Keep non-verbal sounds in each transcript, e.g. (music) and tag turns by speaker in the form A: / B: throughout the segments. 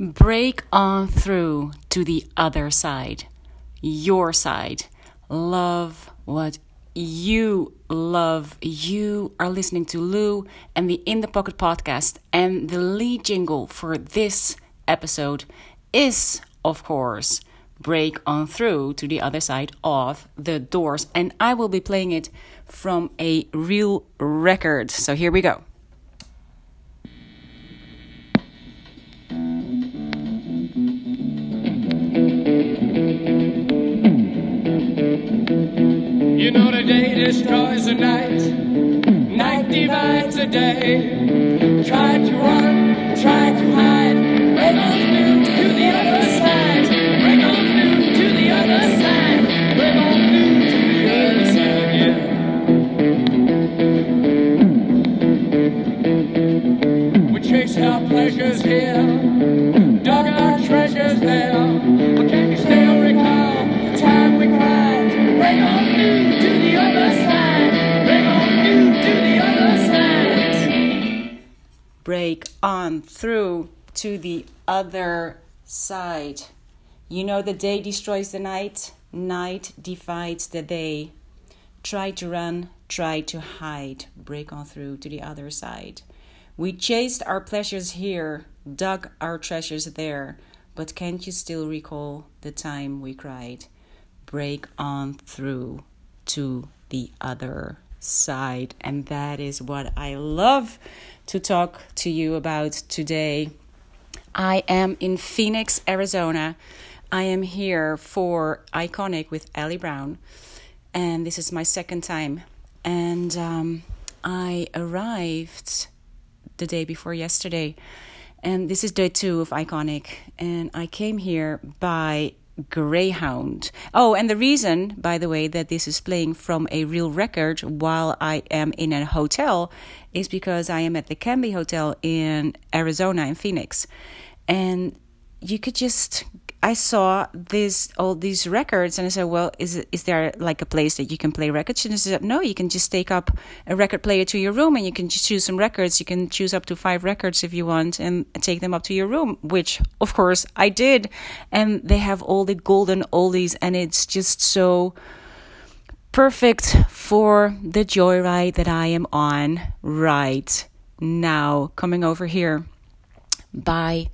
A: Break on through to the other side, your side. Love what you love. You are listening to Lou and the In the Pocket podcast, and the lead jingle for this episode is, of course, Break on Through to the Other Side of the Doors. And I will be playing it from a real record. So here we go.
B: Day destroys the night, night divides the day. Try to run, try to hide, break on through to the other side. Break on through to the other side. Break on through to the other side, yeah. We chased our pleasures here, dug our treasures there. Break on through to the other side.
A: You know, the day destroys the night, night divides the day. Try to run, try to hide, break on through to the other side. We chased our pleasures here, dug our treasures there, but can't you still recall the time we cried? Break on through to the other side. And that is what I love to talk to you about today. I am in Phoenix, Arizona. I am here for Iconic with Ellie Brown, and this is my second time. And um, I arrived the day before yesterday, and this is day two of Iconic. And I came here by Greyhound. Oh, and the reason, by the way, that this is playing from a real record while I am in a hotel is because I am at the Camby Hotel in Arizona, in Phoenix. And you could just I saw this all these records and I said, Well, is is there like a place that you can play records? And I said, No, you can just take up a record player to your room and you can just choose some records. You can choose up to five records if you want and take them up to your room, which of course I did. And they have all the golden oldies and it's just so perfect for the joyride that I am on right now, coming over here by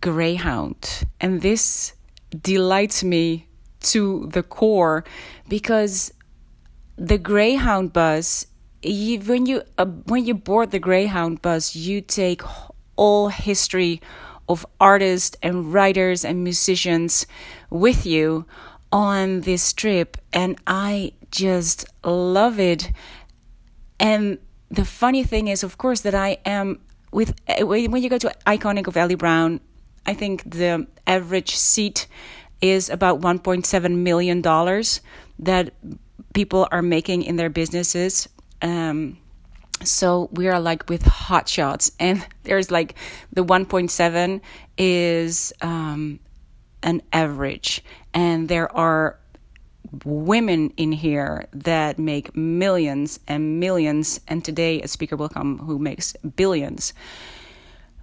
A: Greyhound. And this delights me to the core because the Greyhound bus, you, when you uh, when you board the Greyhound bus, you take all history of artists and writers and musicians with you on this trip, and I just love it. And the funny thing is, of course, that I am with when you go to Iconic of ellie Brown, I think the average seat is about 1.7 million dollars that people are making in their businesses. Um, so we are like with hot shots, (laughs) and there's like the 1.7 is um, an average, and there are women in here that make millions and millions. And today a speaker will come who makes billions.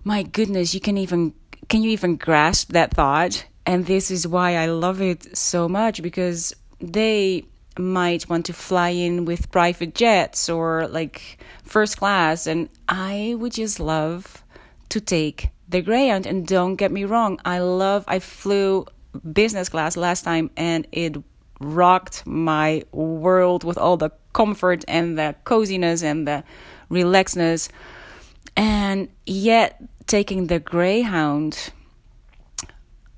A: My goodness you can even can you even grasp that thought and this is why i love it so much because they might want to fly in with private jets or like first class and i would just love to take the greyhound and don't get me wrong i love i flew business class last time and it rocked my world with all the comfort and the coziness and the relaxedness. And yet, taking the Greyhound,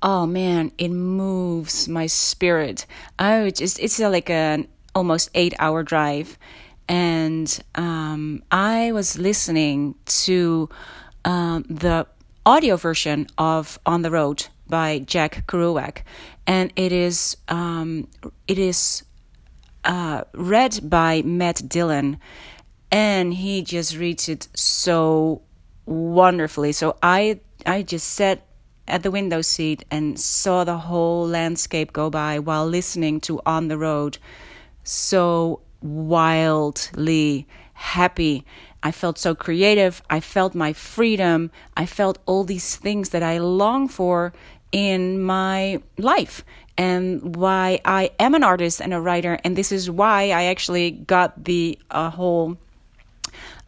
A: oh man, it moves my spirit. Oh, it's just, it's like an almost eight hour drive. And um, I was listening to um, the audio version of On the Road by Jack Kerouac, and it is um, it is uh, read by Matt Dillon, and he just reads it so wonderfully. So I I just sat at the window seat and saw the whole landscape go by while listening to On the Road so wildly happy. I felt so creative. I felt my freedom. I felt all these things that I long for in my life and why I am an artist and a writer. And this is why I actually got the uh, whole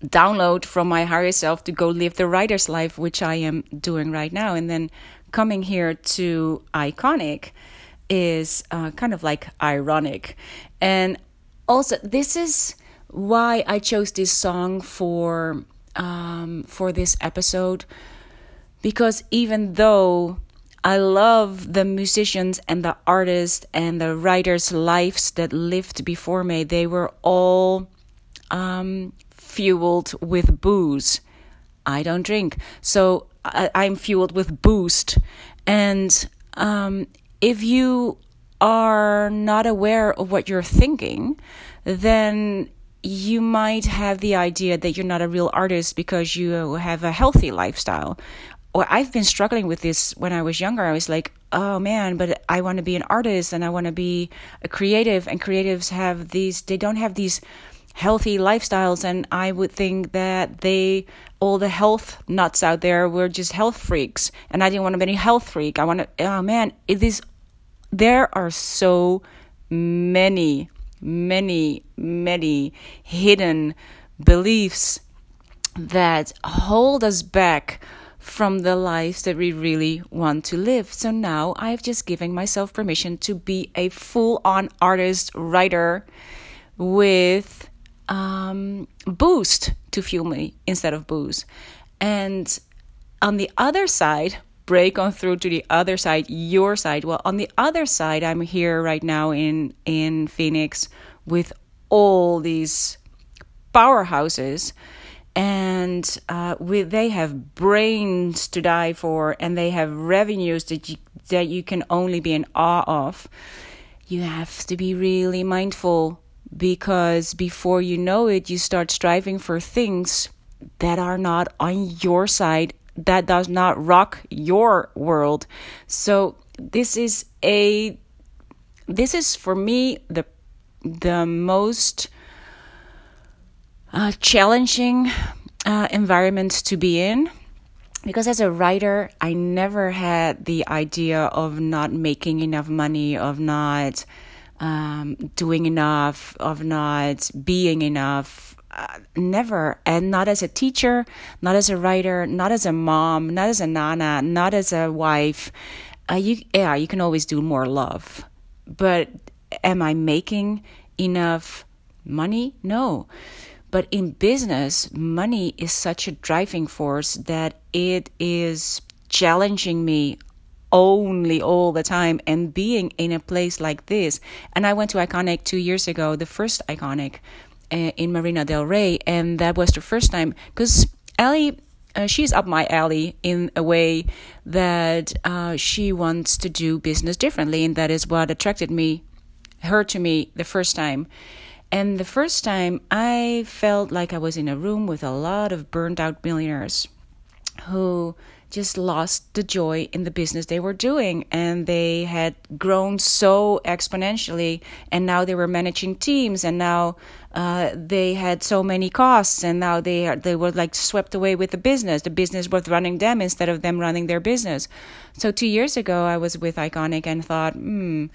A: download from my higher self to go live the writer's life, which I am doing right now. And then coming here to Iconic is uh, kind of like ironic. And also, this is why I chose this song for um, for this episode because even though I love the musicians and the artists and the writers' lives that lived before me, they were all um, fueled with booze. I don't drink, so I, am fueled with boost. And um, if you are not aware of what you're thinking, then you might have the idea that you're not a real artist because you have a healthy lifestyle. Or I've been struggling with this when I was younger. I was like, oh man, but I want to be an artist and I want to be a creative. And creatives have these, they don't have these healthy lifestyles. And I would think that they, all the health nuts out there were just health freaks. And I didn't want to be any health freak. I want to, oh man, it is, there are so many many, many hidden beliefs that hold us back from the lives that we really want to live. So now I've just given myself permission to be a full on artist, writer with um, boost to fuel me instead of booze. And on the other side, break on through to the other side, your side. Well, on the other side, I'm here right now in in Phoenix with all these powerhouses and uh, we, they have brains to die for and they have revenues that you, that you can only be in awe of you have to be really mindful because before you know it you start striving for things that are not on your side that does not rock your world. So this is a this is for me the the most uh, challenging uh, environment to be in because as a writer i never had the idea of not making enough money of not um, doing enough of not being enough uh, never and not as a teacher not as a writer not as a mom not as a nana not as a wife. Uh, you yeah you can always do more love. But am i making enough money? No. But in business money is such a driving force that it is challenging me only all the time and being in a place like this and i went to iconic 2 years ago the first iconic uh, in Marina Del Rey, and that was the first time because Ellie. Uh, she's up my alley in a way that uh, she wants to do business differently, and that is what attracted me, her to me the first time. And the first time, I felt like I was in a room with a lot of burned out millionaires who just lost the joy in the business they were doing and they had grown so exponentially and now they were managing teams and now uh, they had so many costs and now they they were like swept away with the business. The business was running them instead of them running their business. So 2 years ago I was with Iconic and thought hmm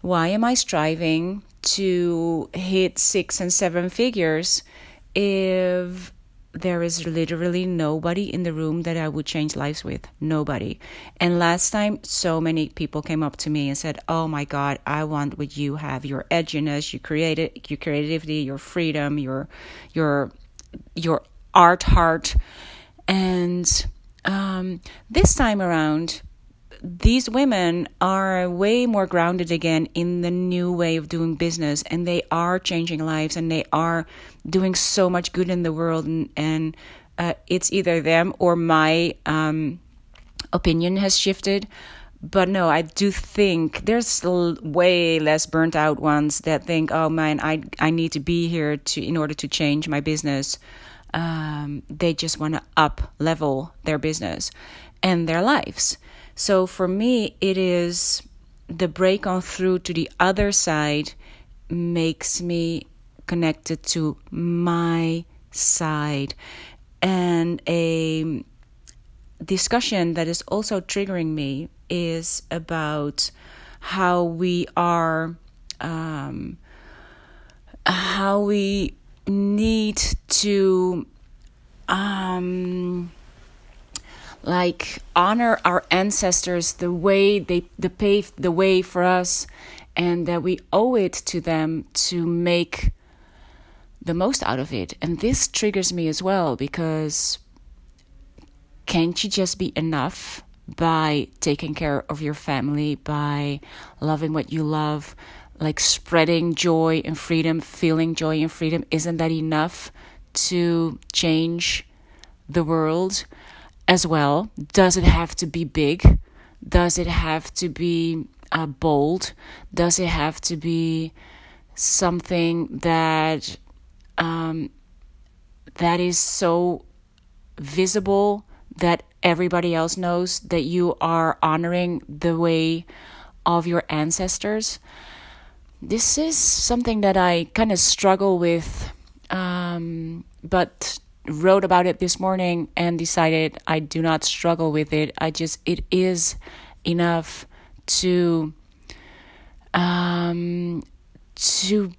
A: why am I striving to hit 6 and 7 figures if there is literally nobody in the room that I would change lives with. Nobody. And last time, so many people came up to me and said, "Oh my God, I want what you have: your edginess, your your creativity, your freedom, your your your art heart." And um, this time around, these women are way more grounded again in the new way of doing business and they are changing lives and they are doing so much good in the world and, and uh, it's either them or my um, opinion has shifted. But no i do think there's way less burnt out ones that think oh man i i need to be here to in order to change my business. Um, they just want to up level their business and their lives so for me, it is the break on through to the other side makes me connected to my side. And a discussion that is also triggering me is about how we are, um, how we need to, um, like honor our ancestors the way they, they paved the way for us and that we owe it to them to make the most out of it. And this triggers me as well because can't you just be enough by taking care of your family, by loving what you love, like spreading joy and freedom, feeling joy and freedom? Isn't that enough to change the world as well? Does it have to be big? Does it have to be uh, bold? Does it have to be something that um, that is so visible that everybody else knows that you are honoring the way of your ancestors? This is something that I kind of struggle with, um, but wrote about it this morning and decided I do not struggle with it. I just, it is enough to um, to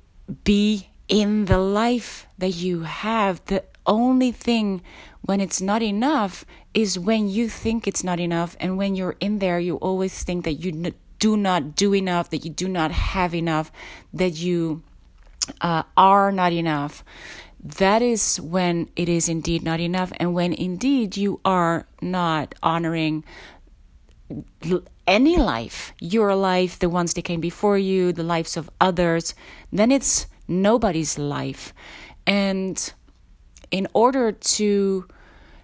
A: be in the life that you have. The only thing when it's not enough is when you think it's not enough, and when you're in there, you always think that you do not do enough, that you do not have enough, that you uh, are not enough. That is when it is indeed not enough, and when indeed you are not honoring any life, your life, the ones that came before you, the lives of others, then it's nobody's life. And in order to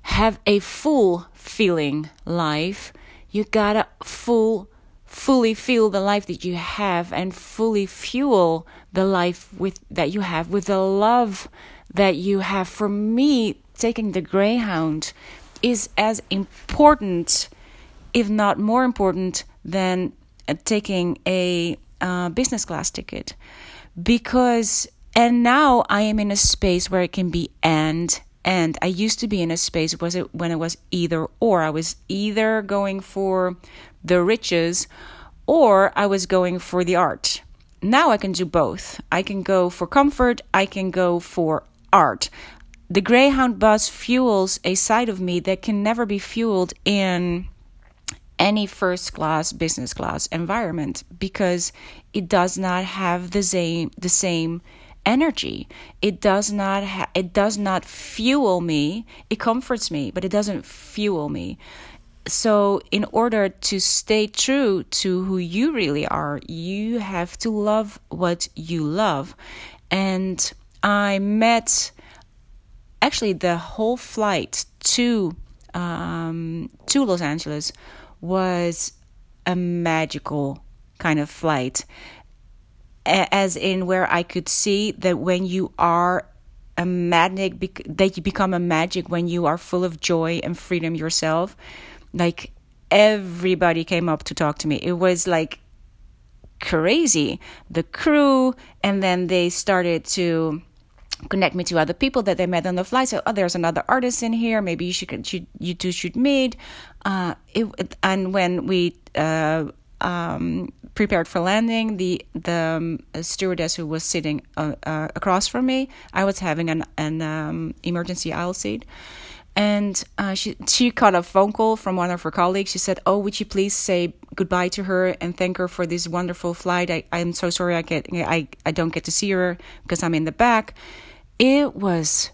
A: have a full feeling life, you gotta full fully feel the life that you have and fully fuel the life with that you have with the love that you have. For me, taking the Greyhound is as important if not more important than uh, taking a uh, business class ticket because and now I am in a space where it can be and and I used to be in a space was it when it was either or I was either going for the riches or I was going for the art. Now I can do both. I can go for comfort, I can go for art. The Greyhound bus fuels a side of me that can never be fueled in any first class business class environment because it does not have the same the same energy. It does not ha- it does not fuel me. It comforts me but it doesn't fuel me. So in order to stay true to who you really are you have to love what you love. And i met actually the whole flight to um, to los angeles was a magical kind of flight. As in where I could see that when you are a magnet that you become a magic when you are full of joy and freedom yourself. Like everybody came up to talk to me. It was like crazy. The crew and then they started to connect me to other people that they met on the flight. So, oh, there's another artist in here. Maybe you should, should you two should meet. Uh, it, and when we uh, um, prepared for landing, the the um, stewardess who was sitting uh, uh, across from me, I was having an an um, emergency aisle seat. And uh, she she caught a phone call from one of her colleagues. She said, "Oh, would you please say goodbye to her and thank her for this wonderful flight? I I'm so sorry I get I I don't get to see her because I'm in the back." It was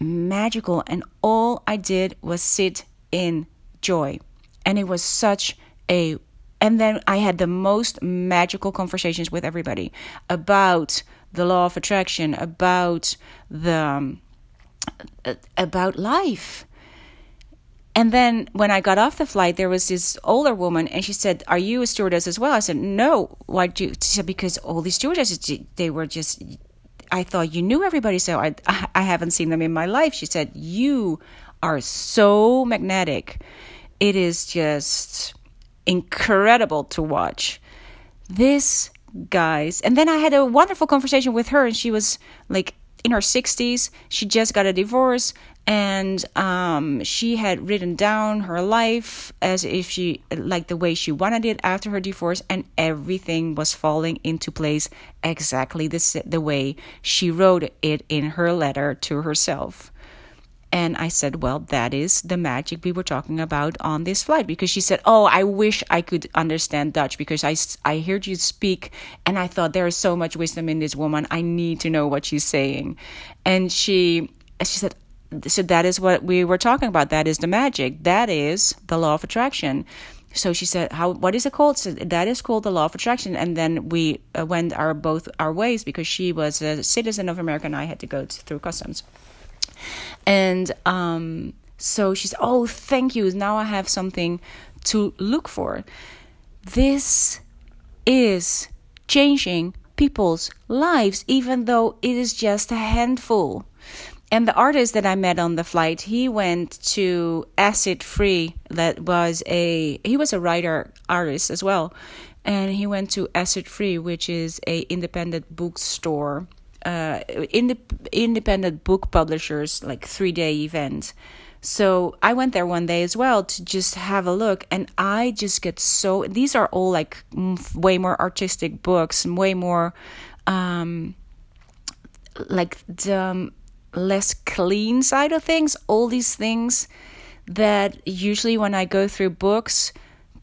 A: magical, and all I did was sit in joy. And it was such a and then I had the most magical conversations with everybody about the law of attraction, about the um, about life. And then when I got off the flight, there was this older woman, and she said, "Are you a stewardess as well?" I said, "No." Why do you? She said, "Because all these stewardesses, they were just I thought you knew everybody, so I, (laughs) I haven't seen them in my life. She said, You are so magnetic. It is just incredible to watch. This guys. And then I had a wonderful conversation with her, and she was like in her 60s. She just got a divorce, and um, she had written down her life as if she like the way she wanted it after her divorce, and everything was falling into place exactly the the way she wrote it in her letter to herself. And I said, Well, that is the magic we were talking about on this flight. Because she said, Oh, I wish I could understand Dutch because I, I heard you speak and I thought there is so much wisdom in this woman. I need to know what she's saying. And she, she said, so that is what we were talking about. That is the magic. That is the law of attraction. So she said, "How? What is it called?" So that is called the law of attraction. And then we uh, went our both our ways because she was a citizen of America and I had to go to, through customs. And um, so she said, Oh, thank you. Now I have something to look for. This is changing people's lives, even though it is just a handful. And the artist that I met on the flight, he went to Acid Free. That was a he was a writer artist as well, and he went to Acid Free, which is a independent bookstore uh, independent book publishers like three day event. So I went there one day as well to just have a look, and I just get so. These are all like way more artistic books, way more um, like the um, less clean side of things. All these things that usually when I go through books,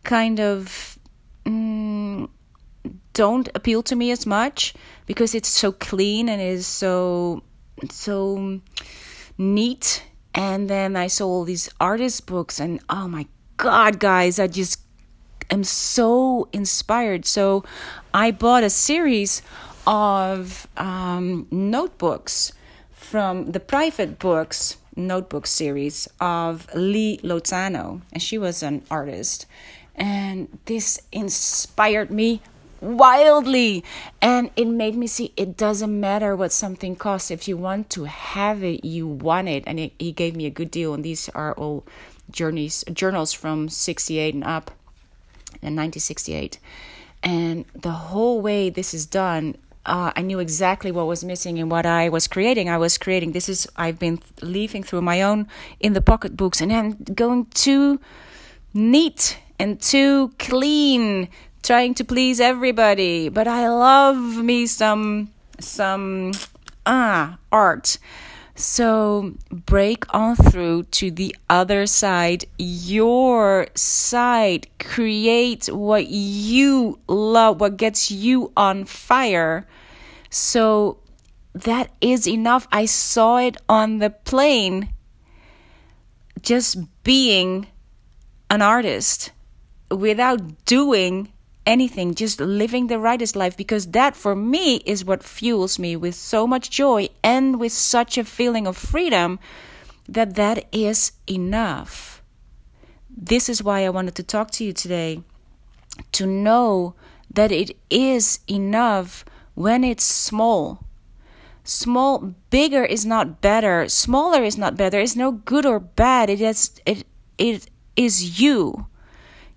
A: kind of. Mm, don't appeal to me as much because it's so clean and is so so neat. And then i saw all these artist books and oh my god guys i just am so inspired. So i bought a series of um, notebooks from the private books notebook series of lee lozano. And she was an artist. And this inspired me wildly. And it made me see it doesn't matter what something costs. If you want to have it you want it. And he gave me a good deal. And these are all journeys journals from 68 and up and 1968 and the whole way this is done uh, I knew exactly what was missing in what I was creating. I was creating this is I've been leafing through my own in the pocket books and I'm going too neat and too clean trying to please everybody, but I love me some some ah art. So break on through to the other side, your side. Create what you love, what gets you on fire. So that is enough. I saw it on the plane. Just being an artist without doing anything, just living the rightest life, because that for me is what fuels me with so much joy and with such a feeling of freedom that that is enough. This is why I wanted to talk to you today to know that it is enough when it's small. Small, bigger is not better. Smaller is not better. It's no good or bad. It is it it is you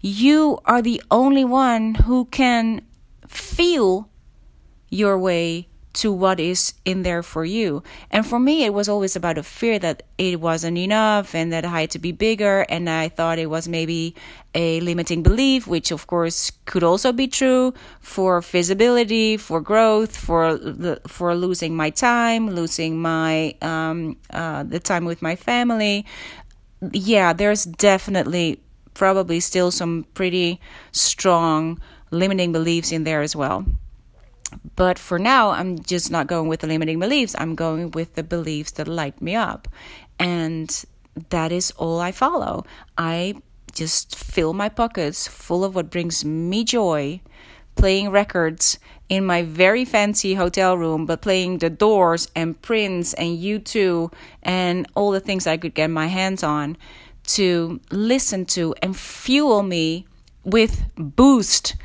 A: you are the only one who can feel your way to what is in there for you. And for me, it was always about a fear that it wasn't enough and that I had to be bigger. And I thought it was maybe a limiting belief, which of course could also be true for visibility, for growth, for for losing my time, losing my um, uh, the time with my family. Yeah, there's definitely probably still some pretty strong limiting beliefs in there as well. But for now, I'm just not going with the limiting beliefs. I'm going with the beliefs that light me up. And that is all I follow. I just fill my pockets full of what brings me joy, playing records in my very fancy hotel room, but playing the Doors and Prince and U2 and all the things I could get my hands on to listen to and fuel me with boost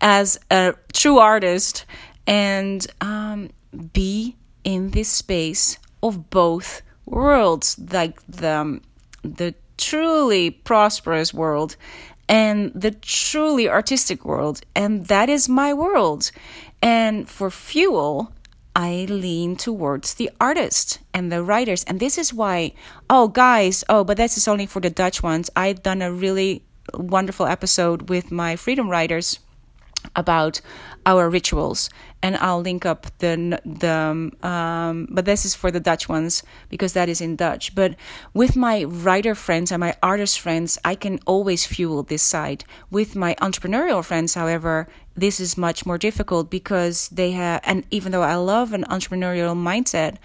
A: as a true artist and um, be in this space of both worlds like the the truly prosperous world and the truly artistic world. And that is my world. And for fuel, I lean towards the artists and the writers. And this is why, oh, guys, oh, but this is only for the Dutch ones. I've done a really wonderful episode with my freedom writers about our rituals. And I'll link up the the um, but this is for the Dutch ones because that is in Dutch. But with my writer friends and my artist friends I can always fuel this side. With my entrepreneurial friends however this is much more difficult because they have and even though I love an entrepreneurial mindset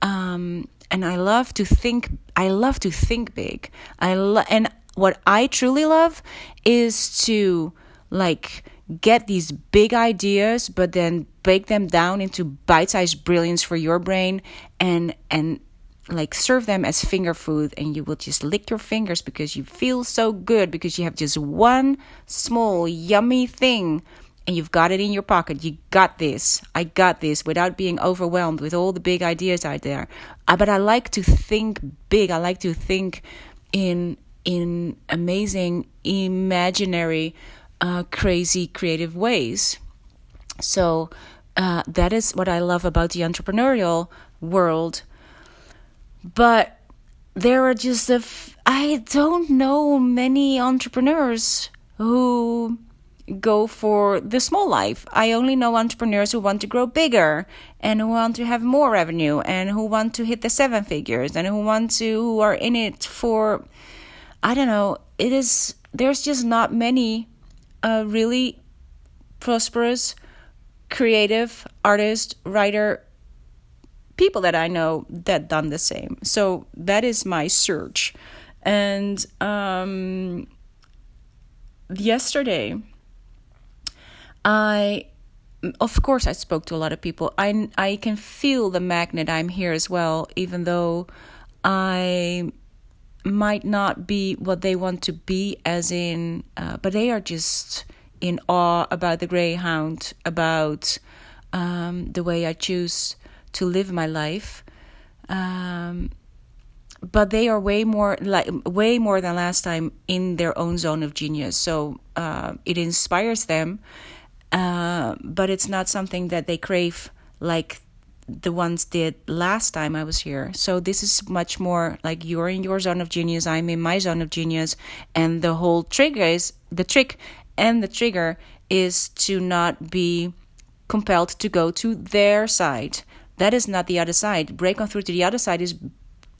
A: um, and I love to think I love to think big. I lo- and what I truly love is to like get these big ideas but then break them down into bite-sized brilliance for your brain and and like serve them as finger food and you will just lick your fingers because you feel so good because you have just one small yummy thing and you've got it in your pocket. You got this. I got this without being overwhelmed with all the big ideas out there. Uh, but i like to think big. I like to think in in amazing imaginary uh, crazy creative ways. So uh, that is what I love about the entrepreneurial world. But there are just a f- I don't know many entrepreneurs who go for the small life. I only know entrepreneurs who want to grow bigger and who want to have more revenue and who want to hit the seven figures and who want to who are in it for I don't know. It is there's just not many a really prosperous, creative artist, writer, people that I know that done the same. So that is my search. And um, yesterday, I, of course, I spoke to a lot of people. I I can feel the magnet. I'm here as well, even though I might not be what they want to be, as in, uh, but they are just in awe about the Greyhound, about um, the way I choose to live my life. Um, but they are way more like way more than last time in their own zone of genius. So uh, it inspires them, uh, but it's not something that they crave like the ones did last time I was here. So this is much more like you're in your zone of genius, I'm in my zone of genius, and the whole trigger is the trick and the trigger is to not be compelled to go to their side. That is not the other side. Break on through to the other side is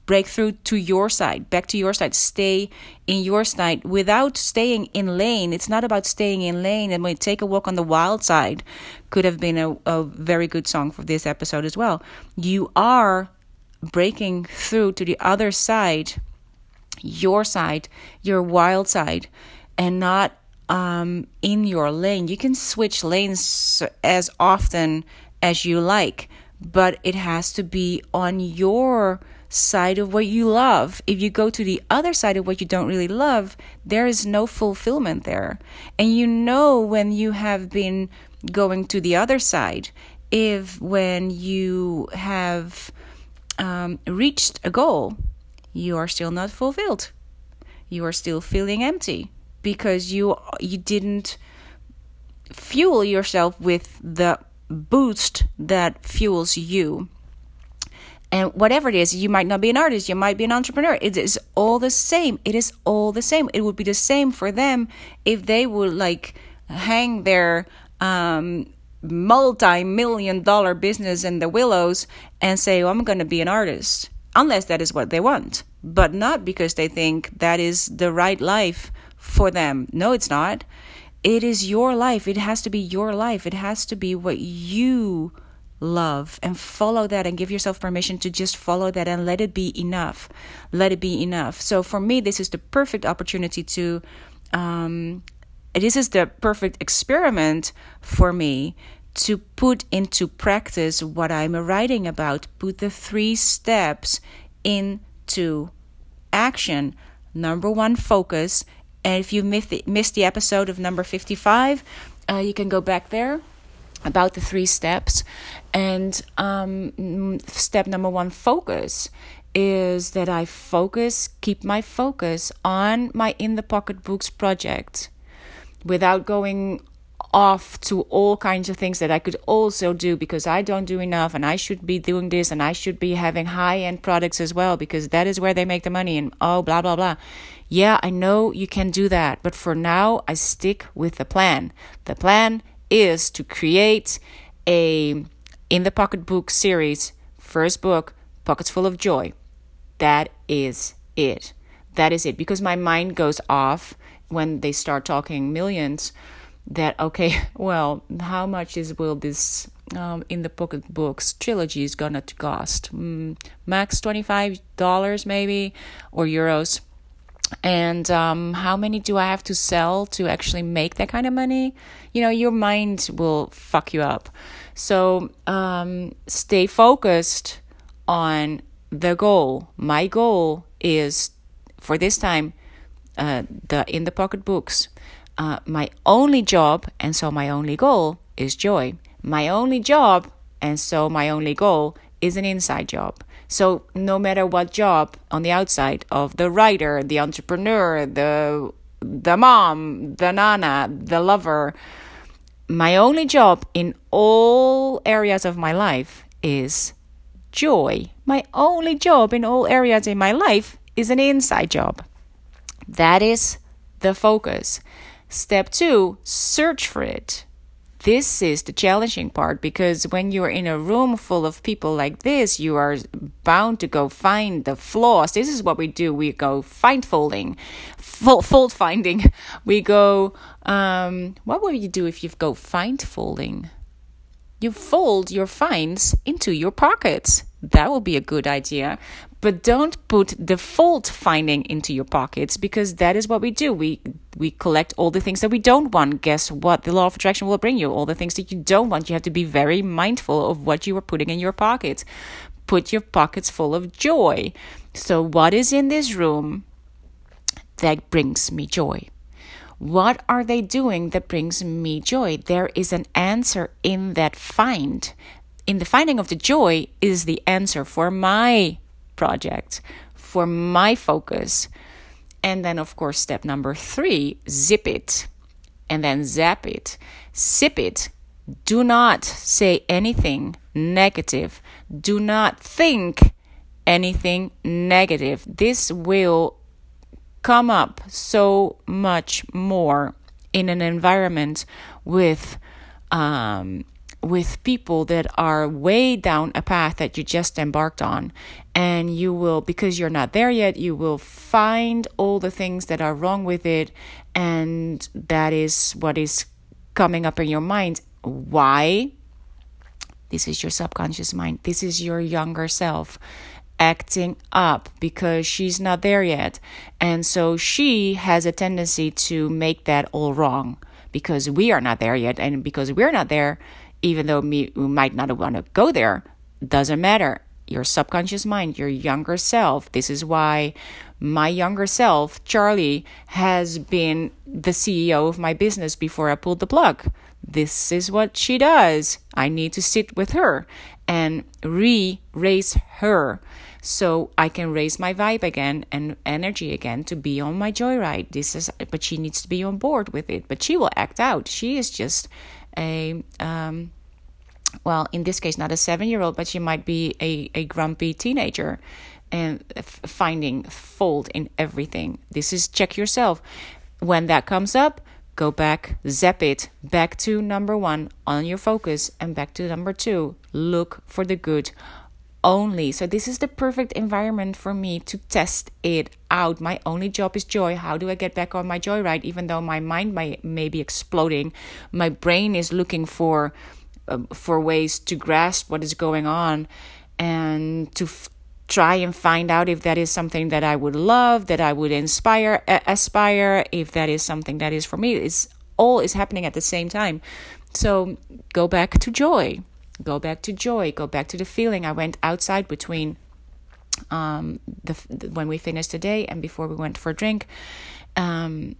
A: break through to your side, back to your side, stay in your side without staying in lane. It's not about staying in lane. And when take a walk on the wild side could have been a, a very good song for this episode as well. You are breaking through to the other side, your side, your wild side, and not um, in your lane. You can switch lanes as often as you like, but it has to be on your side of what you love. If you go to the other side of what you don't really love, there is no fulfillment there. And you know when you have been going to the other side, if when you have um, reached a goal, you are still not fulfilled. You are still feeling empty because you you didn't fuel yourself with the boost that fuels you. And whatever it is you might not be an artist you might be an entrepreneur. It is all the same. It is all the same. It would be the same for them if they would like hang their um, multi-million dollar business in the willows and say oh, i'm going to be an artist unless that is what they want. But not because they think that is the right life for them. No it's not it is your life it has to be your life it has to be what you love and follow that and give yourself permission to just follow that and let it be enough. Let it be enough. So for me, this is the perfect opportunity to, um, this is the perfect experiment for me to put into practice what I'm writing about, put the three steps into action. Number one, focus. And if you missed the, missed the episode of number 55, uh, you can go back there about the three steps. And um, step number one, focus, is that I focus, keep my focus on my In the Pocket Books project without going off to all kinds of things that I could also do because I don't do enough and I should be doing this and I should be having high end products as well because that is where they make the money and oh, blah, blah, blah. Yeah, I know you can do that, but for now, I stick with the plan. The plan is to create a In the Pocket Book series, first book, Pockets Full of Joy. That is it. That is it because my mind goes off when they start talking millions that okay (laughs) well how much is will this um, in the pocket books trilogy is gonna cost mm, max $25 maybe or euros and um, how many do i have to sell to actually make that kind of money you know your mind will fuck you up so um, stay focused on the goal my goal is for this time uh, the in the pocket books uh, my only job, and so my only goal is joy. My only job, and so my only goal is an inside job. So no matter what job on the outside of the writer, the entrepreneur, the the mom, the nana, the lover, my only job in all areas of my life is joy. My only job in all areas in my life is an inside job. That is the focus. Step two, search for it. This is the challenging part because when you're in a room full of people like this, you are bound to go find the flaws. This is what we do. We go find folding, fold finding. (laughs) We go, um, what would you do if you go find folding? You fold your finds into your pockets. That would be a good idea. But don't put the fault finding into your pockets because that is what we do. We we collect all the things that we don't want. Guess what? The law of attraction will bring you all the things that you don't want. You have to be very mindful of what you are putting in your pockets. Put your pockets full of joy. So what is in this room that brings me joy? What are they doing that brings me joy? There is an answer in that find. In the finding of the joy is the answer for my project for my focus. And then, of course, step number three zip it and then zap it, zip it. Do not say anything negative. Do not think anything negative. This will come up so much more in an environment with um, with people that are way down a path that you just embarked on. And you will, because you're not there yet, you will find all the things that are wrong with it. And that is what is coming up in your mind. Why? This is your subconscious mind. This is your younger self acting up because she's not there yet. And so she has a tendency to make that all wrong because we are not there yet. And because we're not there, even though we might not want to go there, doesn't matter. Your subconscious mind, your younger self. This is why my younger self, Charlie, has been the CEO of my business before I pulled the plug. This is what she does. I need to sit with her and re raise her so I can raise my vibe again and energy again to be on my joyride. This is, but she needs to be on board with it. But she will act out. She is just a um, well, in this case, not a seven year old, but she might be a, a grumpy teenager and finding fault in everything. This is check yourself. When that comes up, go back, zap it back to number one on your focus and back to number two. Look for the good only. So, this is the perfect environment for me to test it out. My only job is joy. How do I get back on my joyride? Even though my mind may, may be exploding, my brain is looking for. Uh, for ways to grasp what is going on and to f- try and find out if that is something that I would love, that I would inspire, uh, aspire, if that is something that is for me. It's all is happening at the same time. So go back to joy go back to joy, go back to the feeling. I went outside between um, the, the when we finished the day and before we went for a drink. Um,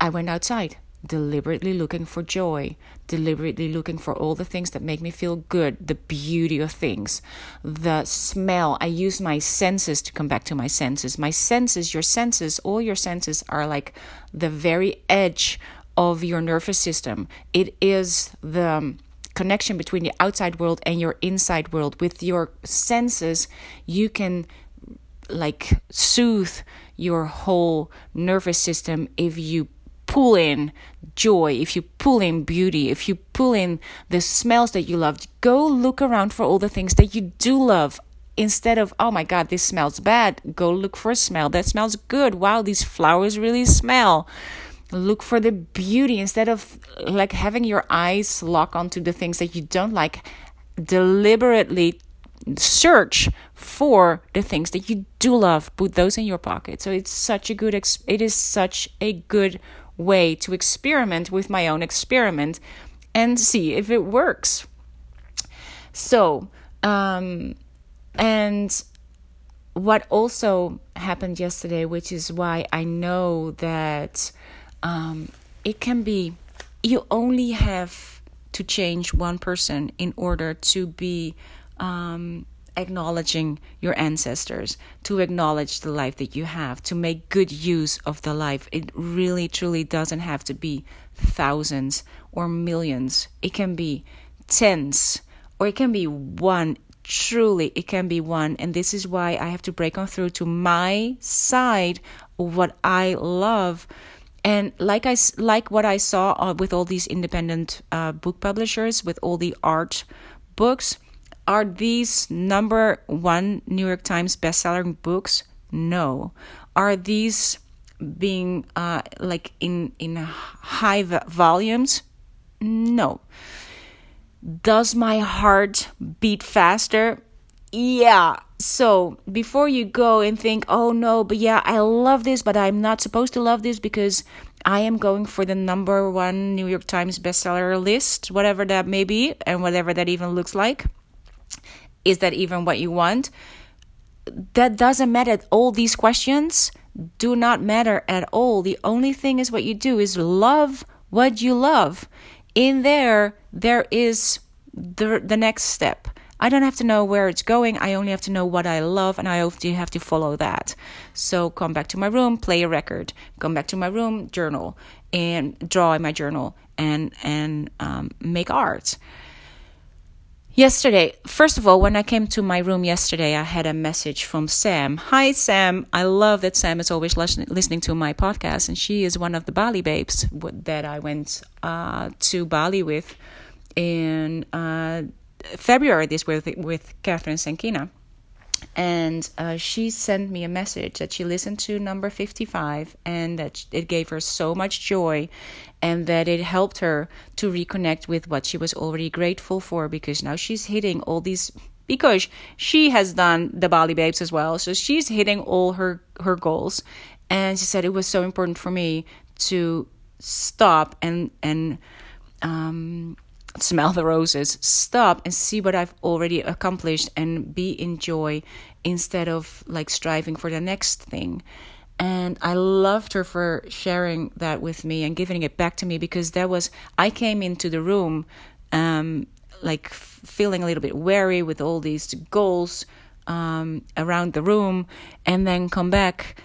A: I went outside deliberately looking for joy, deliberately looking for all the things that make me feel good, the beauty of things, the smell. I use my senses to come back to my senses. My senses, your senses, all your senses are like the very edge of your nervous system. It is the connection between the outside world and your inside world. With your senses, you can like soothe your whole nervous system if you pull in joy, if you pull in beauty, if you pull in the smells that you love, go look around for all the things that you do love. Instead of, oh my God, this smells bad, go look for a smell that smells good. Wow, these flowers really smell. Look for the beauty instead of like having your eyes lock onto the things that you don't like. Deliberately search for the things that you do love put those in your pocket so it's such a good ex- it is such a good way to experiment with my own experiment and see if it works so um and what also happened yesterday which is why i know that um it can be you only have to change one person in order to be um, acknowledging your ancestors, to acknowledge the life that you have, to make good use of the life. It really, truly doesn't have to be thousands or millions. It can be tens or it can be one. Truly, it can be one. And this is why I have to break on through to my side what I love. And like I like what I saw uh, with all these independent uh, book publishers, with all the art books, are these number one New York Times bestselling books? No. Are these being uh, like in in high volumes? No. Does my heart beat faster? Yeah. So before you go and think, oh no, but yeah, I love this, but I'm not supposed to love this because I am going for the number one New York Times bestseller list, whatever that may be, and whatever that even looks like. Is that even what you want? That doesn't matter. All these questions do not matter at all. The only thing is what you do is love what you love. In there, there is the, the next step. I don't have to know where it's going. I only have to know what I love, and I only have to follow that. So come back to my room, play a record. Come back to my room, journal, and draw in my journal, and and um, make art. Yesterday, first of all, when I came to my room yesterday, I had a message from Sam. Hi, Sam. I love that Sam is always listening to my podcast, and she is one of the Bali babes that I went uh, to Bali with in uh, February this with with Catherine Senkina, and uh, she sent me a message that she listened to number 55 and that it gave her so much joy and that it helped her to reconnect with what she was already grateful for because now she's hitting all these because she has done the Bali Babes as well. So she's hitting all her her goals. And she said it was so important for me to stop and and um smell the roses, stop and see what I've already accomplished and be in joy instead of like striving for the next thing. And I loved her for sharing that with me and giving it back to me because that was, I came into the room um, like feeling a little bit wary with all these goals um, around the room and then come back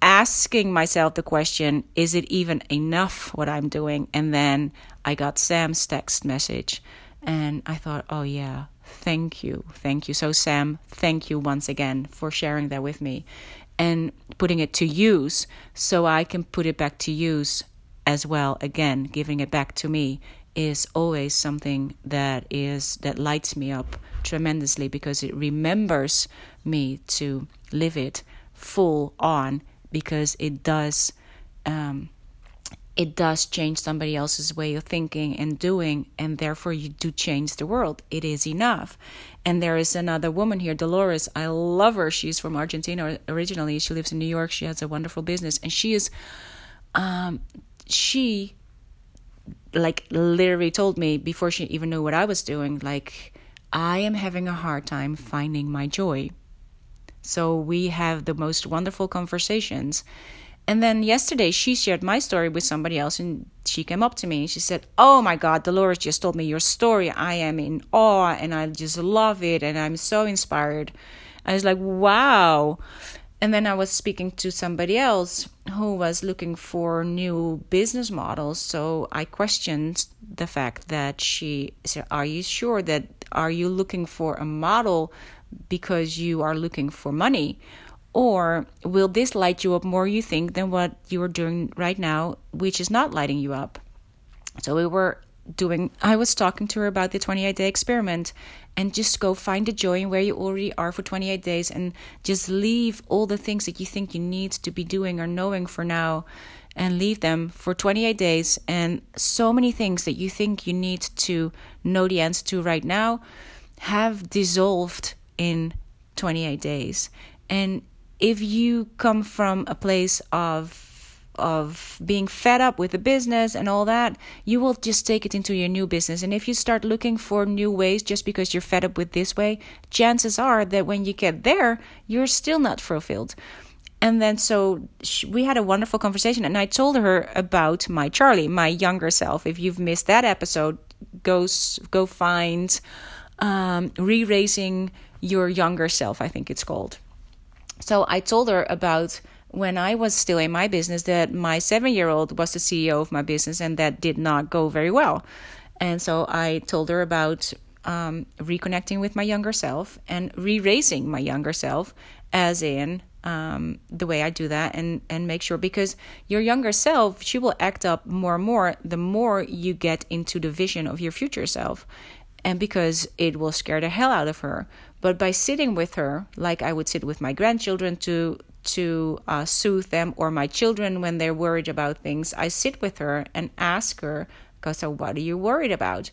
A: asking myself the question is it even enough what I'm doing? And then I got Sam's text message and I thought, oh yeah, thank you. Thank you. So, Sam, thank you once again for sharing that with me and putting it to use so I can put it back to use as well. Again, giving it back to me is always something that is that lights me up tremendously because it remembers me to live it full on because it does um, it does change somebody else's way of thinking and doing and therefore you do change the world. It is enough. And there is another woman here dolores. I love her. She's from argentina originally. She lives in new york. She has a wonderful business. And she is um, she like literally told me before she even knew what i was doing like i am having a hard time finding my joy so we have the most wonderful conversations. And then yesterday she shared my story with somebody else and she came up to me and she said, Oh my God, Dolores just told me your story. I am in awe and I just love it and I'm so inspired. I was like, Wow. And then I was speaking to somebody else who was looking for new business models. So I questioned the fact that she said, Are you sure that are you looking for a model because you are looking for money? Or will this light you up more, you think, than what you are doing right now, which is not lighting you up? So we were doing, I was talking to her about the 28 day experiment and just go find the joy in where you already are for 28 days and just leave all the things that you think you need to be doing or knowing for now and leave them for 28 days. And so many things that you think you need to know the answer to right now have dissolved in 28 days. And if you come from a place of of being fed up with the business and all that, you will just take it into your new business. And if you start looking for new ways just because you're fed up with this way, chances are that when you get there, you're still not fulfilled. And then so we had a wonderful conversation, and I told her about my Charlie, my younger self. If you've missed that episode, go go find um, re-raising your younger self. I think it's called. So I told her about when I was still in my business that my seven year old was the CEO of my business and that did not go very well. And so I told her about um, reconnecting with my younger self and re raising my younger self, as in um, the way I do that and, and make sure because your younger self, she will act up more and more the more you get into the vision of your future self. And because it will scare the hell out of her. But by sitting with her, like I would sit with my grandchildren to to uh, soothe them, or my children when they're worried about things, I sit with her and ask her, "So, what are you worried about?"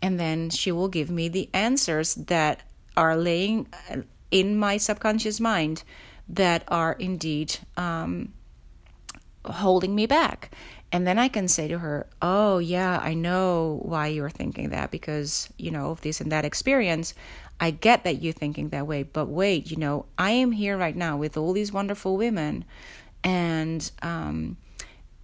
A: And then she will give me the answers that are laying uh, in my subconscious mind that are indeed um, holding me back. And then I can say to her, Oh, yeah, I know why you're thinking that because, you know, of this and that experience. I get that you're thinking that way, but wait, you know, I am here right now with all these wonderful women, and um,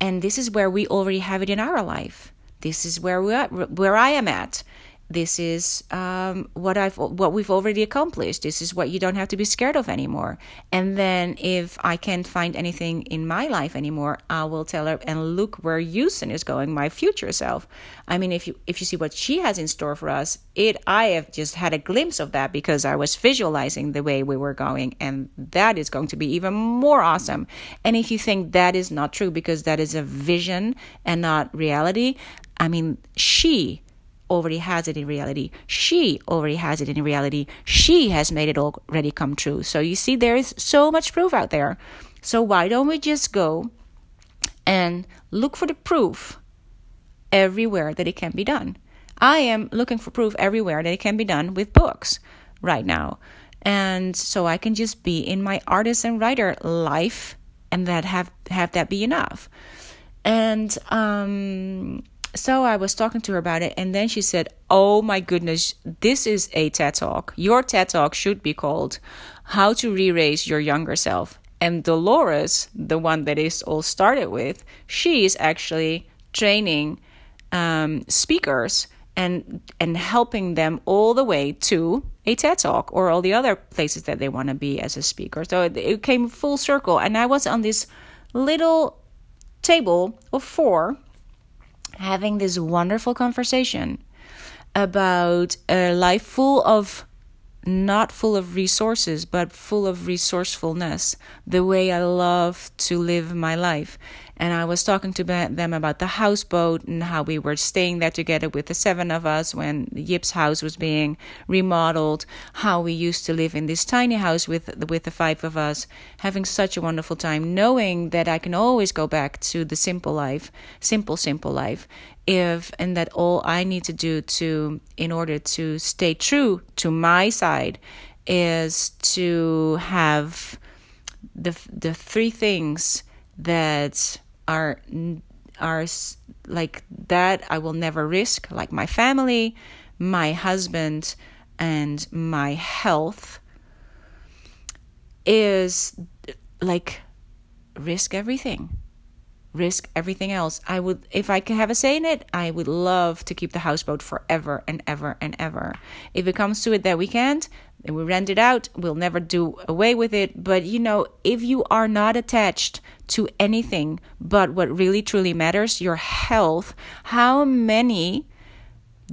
A: and this is where we already have it in our life. This is where we are, where I am at, this is um, what I've what we've already accomplished. This is what you don't have to be scared of anymore. And then if I can't find anything in my life anymore, I will tell her and look where Houston is going, my future self. I mean, if you if you see what she has in store for us, it I have just had a glimpse of that because I was visualizing the way we were going, and that is going to be even more awesome. And if you think that is not true because that is a vision and not reality, I mean, she already has it in reality. She already has it in reality. She has made it already come true. So you see, there is so much proof out there. So why don't we just go and look for the proof everywhere that it can be done? I am looking for proof everywhere that it can be done with books right now. And so I can just be in my artist and writer life and that have have that be enough. And um so I was talking to her about it, and then she said, Oh my goodness, this is a TED Talk. Your TED Talk should be called How to Re Raise Your Younger Self. And Dolores, the one that is all started with, she is actually training um, speakers and and helping them all the way to a TED Talk or all the other places that they want to be as a speaker. So it, it came full circle, and I was on this little table of four having this wonderful conversation about a life full of not full of resources, but full of resourcefulness, the way I love to live my life. And I was talking to them about the houseboat and how we were staying there together with the seven of us when Yip's house was being remodeled, how we used to live in this tiny house with, with the five of us, having such a wonderful time, knowing that I can always go back to the simple life, simple, simple life if and that all I need to do to in order to stay true to my side is to have the the three things that are are like that I will never risk like my family, my husband and my health is like risk everything risk everything else. I would, if I could have a say in it, I would love to keep the houseboat forever and ever and ever. If it comes to it that we can't, then we rent it out. We'll never do away with it. But you know, if you are not attached to anything but what really truly matters, your health, how many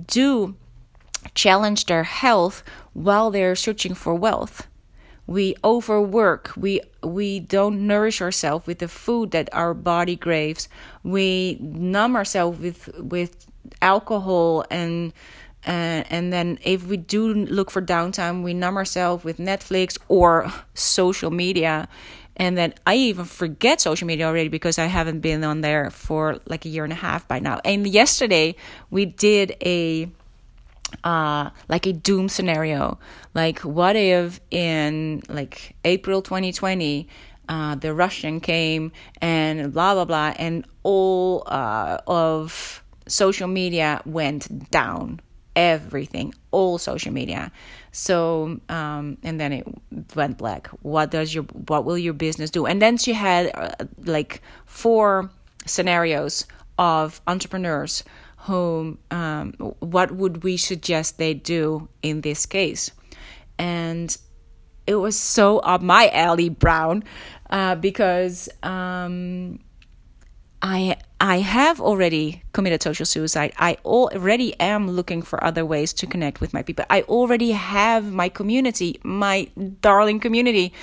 A: do challenge their health while they're searching for wealth? we overwork we we don't nourish ourselves with the food that our body craves we numb ourselves with with alcohol and uh, and then if we do look for downtime we numb ourselves with netflix or social media and then i even forget social media already because i haven't been on there for like a year and a half by now and yesterday we did a uh, like a doom scenario. Like, what if in like April 2020, uh, the Russian came and blah blah blah, and all uh, of social media went down. Everything, all social media. So, um, and then it went black. What does your what will your business do? And then she had uh, like four scenarios of entrepreneurs whom um, what would we suggest they do in this case and it was so up my alley brown uh, because um, I I have already committed social suicide. I already am looking for other ways to connect with my people. I already have my community, my darling community,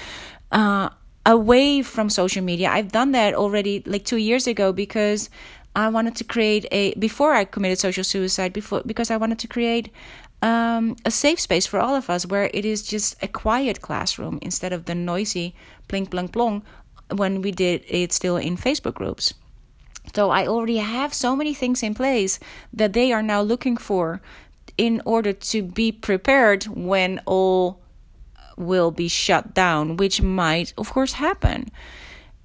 A: uh, away from social media. I've done that already like two years ago because I wanted to create a before I committed social suicide before because I wanted to create um, a safe space for all of us where it is just a quiet classroom instead of the noisy plink plunk plong when we did it still in Facebook groups. So I already have so many things in place that they are now looking for in order to be prepared when all will be shut down, which might, of course, happen.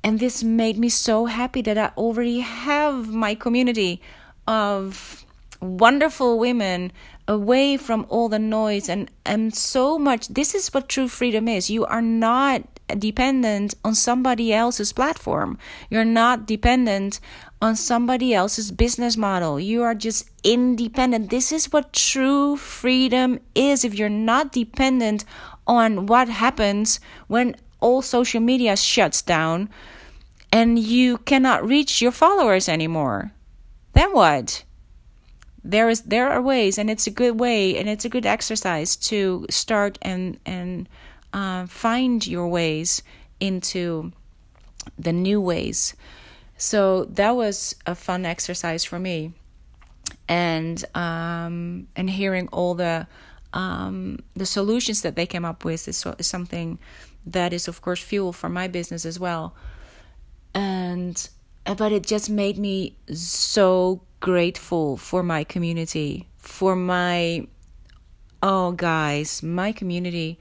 A: And this made me so happy that I already have my community of wonderful women away from all the noise and and so much this is what true freedom is you are not dependent on somebody else's platform. You're not dependent on somebody else's business model. You are just independent. This is what true freedom is. If you're not dependent on what happens when all social media shuts down and you cannot reach your followers anymore, then what? There is there are ways, and it's a good way, and it's a good exercise to start and and uh, find your ways into the new ways. So that was a fun exercise for me, and um, and hearing all the um, the solutions that they came up with is, is something that is of course fuel for my business as well and but it just made me so grateful for my community for my oh guys my community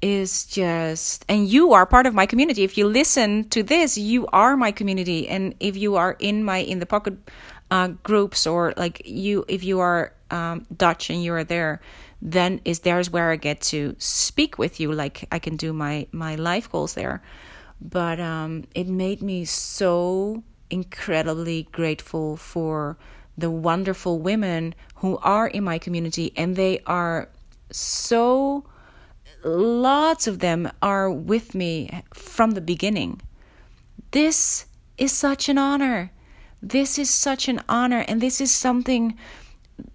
A: is just and you are part of my community. If you listen to this you are my community. And if you are in my in the pocket uh, groups or like you if you are um, dutch and you are there then is there's where i get to speak with you. Like i can do my my life goals there. But um, it made me so incredibly grateful for the wonderful women who are in my community. And they are so lots of them are with me from the beginning this is such an honor this is such an honor and this is something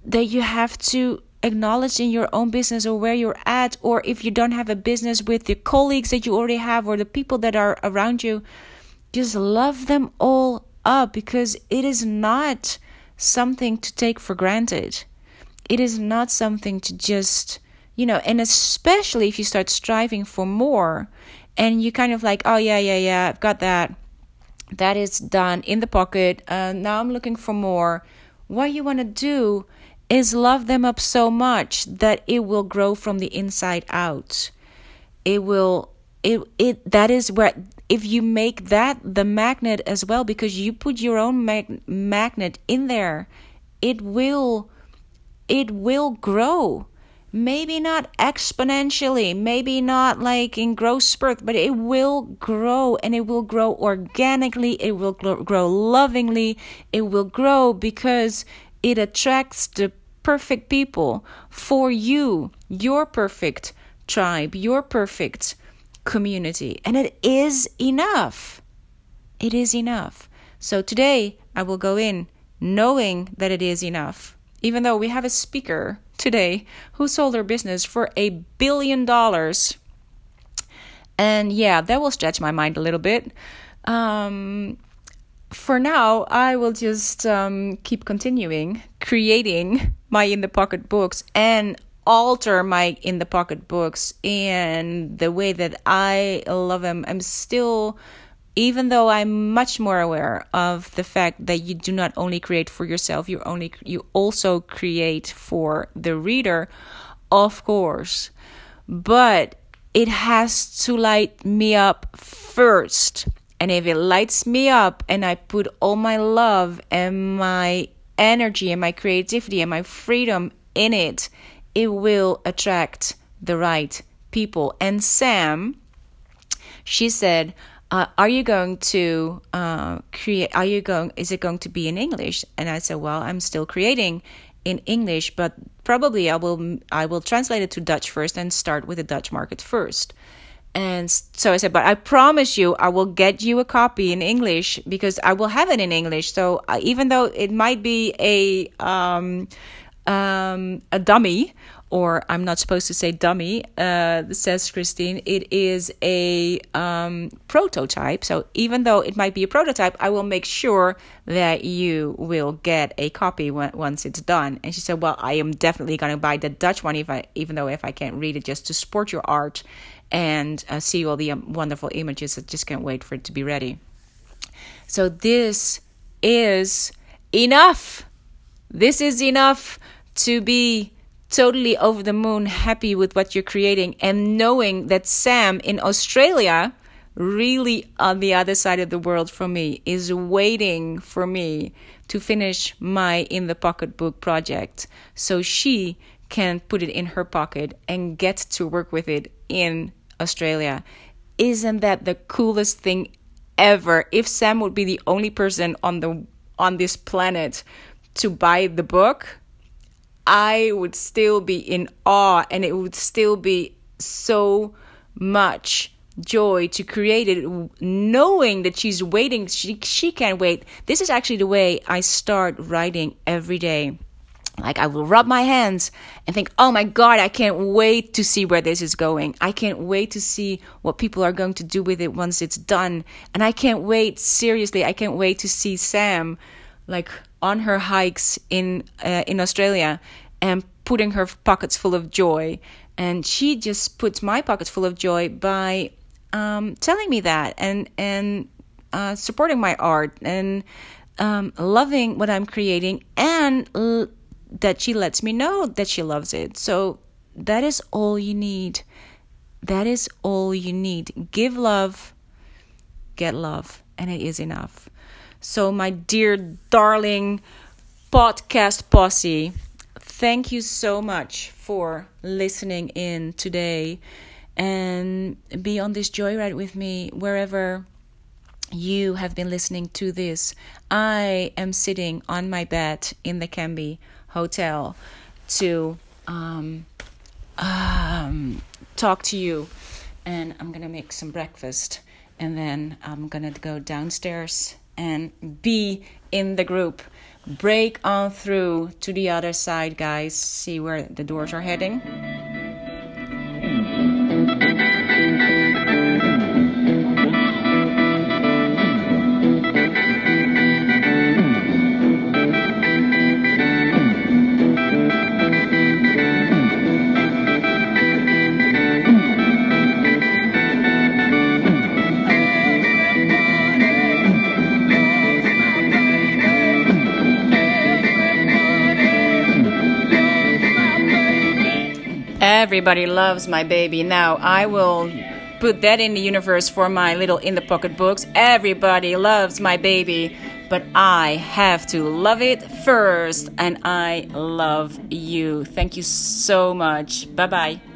A: that you have to acknowledge in your own business or where you're at, or if you don't have a business with the colleagues that you already have or the people that are around you, just love them all up because it is not something to take for granted. It is not something to just, you know, and especially if you start striving for more and you kind of like, oh, yeah, yeah, yeah, I've got that. That is done in the pocket. Uh, now I'm looking for more. What you want to do is love them up so much that it will grow from the inside out. It will it it that is where if you make that the magnet as well because you put your own mag- magnet in there, it will it will grow maybe not exponentially, maybe not like in growth spurt, but it will grow and it will grow organically, it will grow lovingly, it will grow because it attracts the perfect people for you, your perfect tribe, your perfect community. And it is enough. It is enough. So today I will go in knowing that it is enough. Even though we have a speaker today who sold her business for a billion dollars. And yeah, that will stretch my mind a little bit. Um, for now, I will just um, keep continuing creating my in the pocket books and alter my in the pocket books in the way that I love them. I'm still even though I'm much more aware of the fact that you do not only create for yourself, you only you also create for the reader, of course. But it has to light me up first. And if it lights me up and I put all my love and my energy and my creativity and my freedom in it, it will attract the right people. And Sam, she said, uh, are you going to uh, create are you going is it going to be in english? And i said well i'm still creating in english but probably i will i will translate it to dutch first and start with the dutch market first. And so i said but i promise you i will get you a copy in english because i will have it in english. So uh, even though it might be a um, um, a dummy or I'm not supposed to say dummy, uh, says Christine. It is a um, prototype. So even though it might be a prototype, I will make sure that you will get a copy once it's done. And she said, "Well, I am definitely going to buy the Dutch one, if I, even though if I can't read it, just to support your art and uh, see all the um, wonderful images. I just can't wait for it to be ready." So this is enough. This is enough to be totally over the moon happy with what you're creating and knowing that Sam in Australia, really on the other side of the world from me, is waiting for me to finish my in the pocket book project so she can put it in her pocket and get to work with it in Australia. Isn't that the coolest thing ever? If Sam would be the only person on the on this planet to buy the book, I would still be in awe and it would still be so much joy to create it knowing that she's waiting. She she can't wait. This is actually the way i start writing every day. Like i will rub my hands and think oh my god i can't wait to see where this is going. I can't wait to see what people are going to do with it once it's done. And i can't wait seriously i can't wait to see sam like on her hikes in uh, in Australia and putting her pockets full of joy. And she just puts my pockets full of joy by um, telling me that and and uh, supporting my art and um, loving what I'm creating and l- that she lets me know that she loves it. So that is all you need. That is all you need. Give love, get love, and it is enough. So, my dear, darling podcast posse, thank you so much for listening in today and be on this joyride with me wherever you have been listening to this. I am sitting on my bed in the Camby Hotel to um, um, talk to you, and I'm gonna make some breakfast, and then I'm gonna go downstairs and be in the group. Break on through to the other side, guys. See where the doors are heading. Everybody loves my baby. Now I will put that in the universe for my little in the pocket books. Everybody loves my baby. but I have to love it first, and I love you. Thank you so much. Bye bye.